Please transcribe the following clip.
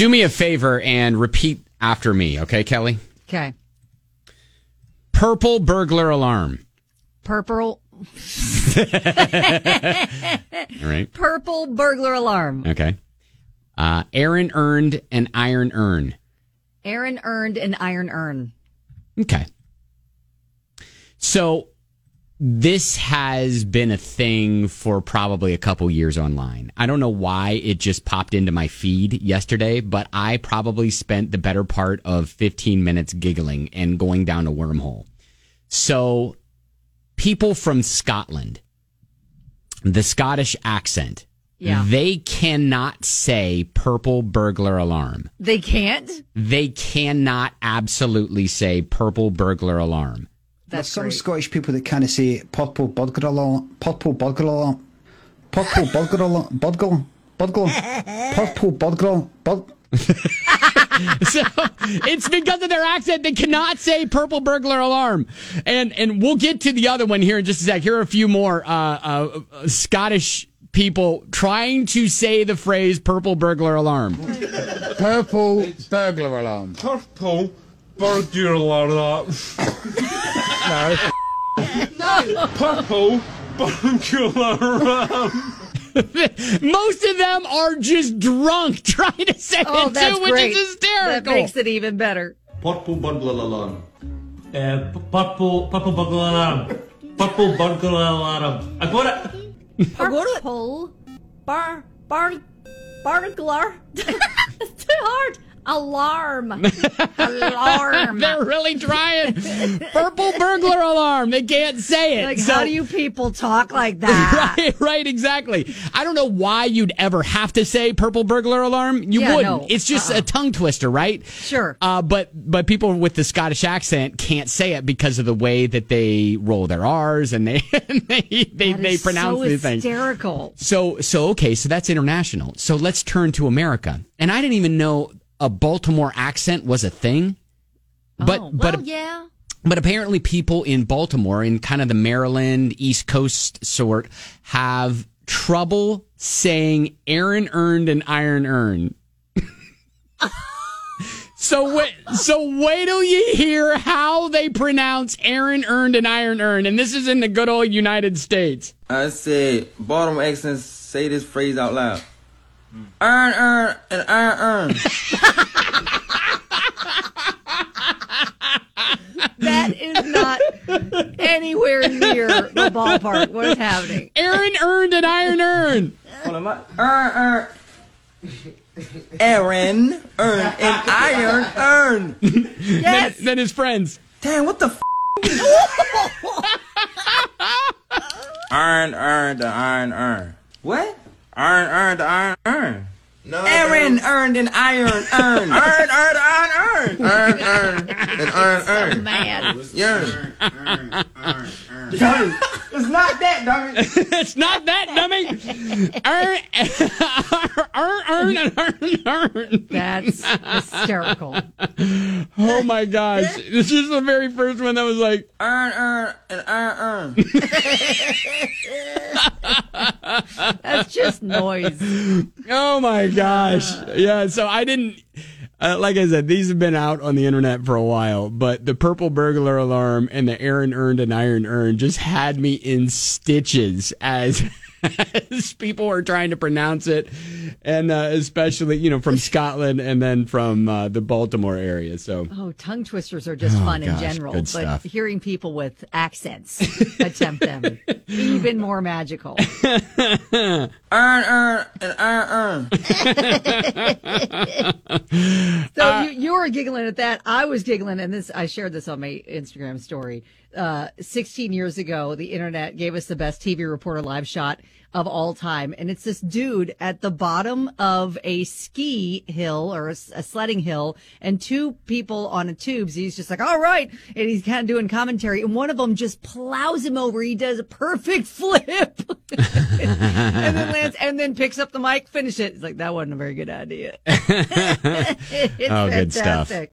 Do me a favor and repeat after me, okay, Kelly? Okay. Purple burglar alarm. Purple All right. purple burglar alarm. Okay. Uh, Aaron earned an iron urn. Aaron earned an iron urn. Okay. So this has been a thing for probably a couple years online. I don't know why it just popped into my feed yesterday, but I probably spent the better part of 15 minutes giggling and going down a wormhole. So people from Scotland, the Scottish accent, Yeah. they cannot say purple burglar alarm. They can't? They cannot absolutely say purple burglar alarm. That's There's some great. Scottish people that kind of say purple burglar alarm, purple burglar alarm, purple burglar alarm, burglar, burglar, purple burglar, bur- So it's because of their accent they cannot say purple burglar alarm. And and we'll get to the other one here in just a sec. Here are a few more uh, uh, uh, Scottish people trying to say the phrase purple burglar alarm. Purple burglar alarm. Purple burglar alarm. No. Purple burglar alarm. Most of them are just drunk trying to say Oh, it that's too, which great. is hysterical. That makes it even better. Purple burglar alarm. Uh, purple, purple burglar alarm. Purple burglar alarm. I got it. Purple bar bar burglar. it's too hard. Alarm. Alarm. They're really trying. Purple burglar alarm. They can't say it. like, So- how do you people talk like that? Right, right, exactly. I don't know why you'd ever have to say purple burglar alarm. You Yeah, wouldn't. no. It's just Uh-uh. a tongue twister, right? Sure. Uh, but but people with the Scottish accent can't say it because of the way that they roll their R's and they they they, That they pronounce so these things. hysterical. So so okay, so that's international. So let's turn to America. And I didn't even know a Baltimore accent was a thing. But oh, but yeah. but apparently, people in Baltimore, in kind of the Maryland East Coast sort, have trouble saying Aaron earned an iron urn. so wait, so wait till you hear how they pronounce Aaron earned an iron urn, and this is in the good old United States. I said, Baltimore accents say this phrase out loud. Earn, earn, and earn, earn. That is not anywhere near the ballpark. What is happening? Aaron earned an iron urn. Hold on, my- earn, earn. Aaron, earn, and iron, earn. Yes. Then his friends. Damn, what the f? Earn, earn, the iron, earn. What? Earn, earn, the iron, earn. No, Aaron earned an iron, earn. earn, earn, earn, earn. Earn, earn, and earn, earn. Man. Yearn. Dummy. It's not that, dummy. it's not that dummy. earn, earn, earn, earn, earn, earn. That's hysterical. Oh my gosh. This is the very first one that was like, Earn, earn, and earn, earn. That's just noise. oh my gosh. Yeah, so I didn't, uh, like I said, these have been out on the internet for a while, but the purple burglar alarm and the Aaron earned an iron urn just had me in stitches as. As people are trying to pronounce it, and uh, especially you know from Scotland and then from uh, the Baltimore area. So Oh, tongue twisters are just Oh, fun in general, but stuff. hearing people with accents attempt them even more magical. Earn, earn, and earn, earn. So you, you were giggling at that. I was giggling, and this I shared this on my Instagram story. Uh, 16 years ago, the internet gave us the best TV reporter live shot of all time, and it's this dude at the bottom of a ski hill or a sledding hill, and two people on a tubes. He's just like, "All right," and he's kind of doing commentary, and one of them just plows him over. He does a perfect flip, and then lands, and then picks up the mic, finish it. It's like that wasn't a very good idea. it's Oh, good stuff. fantastic.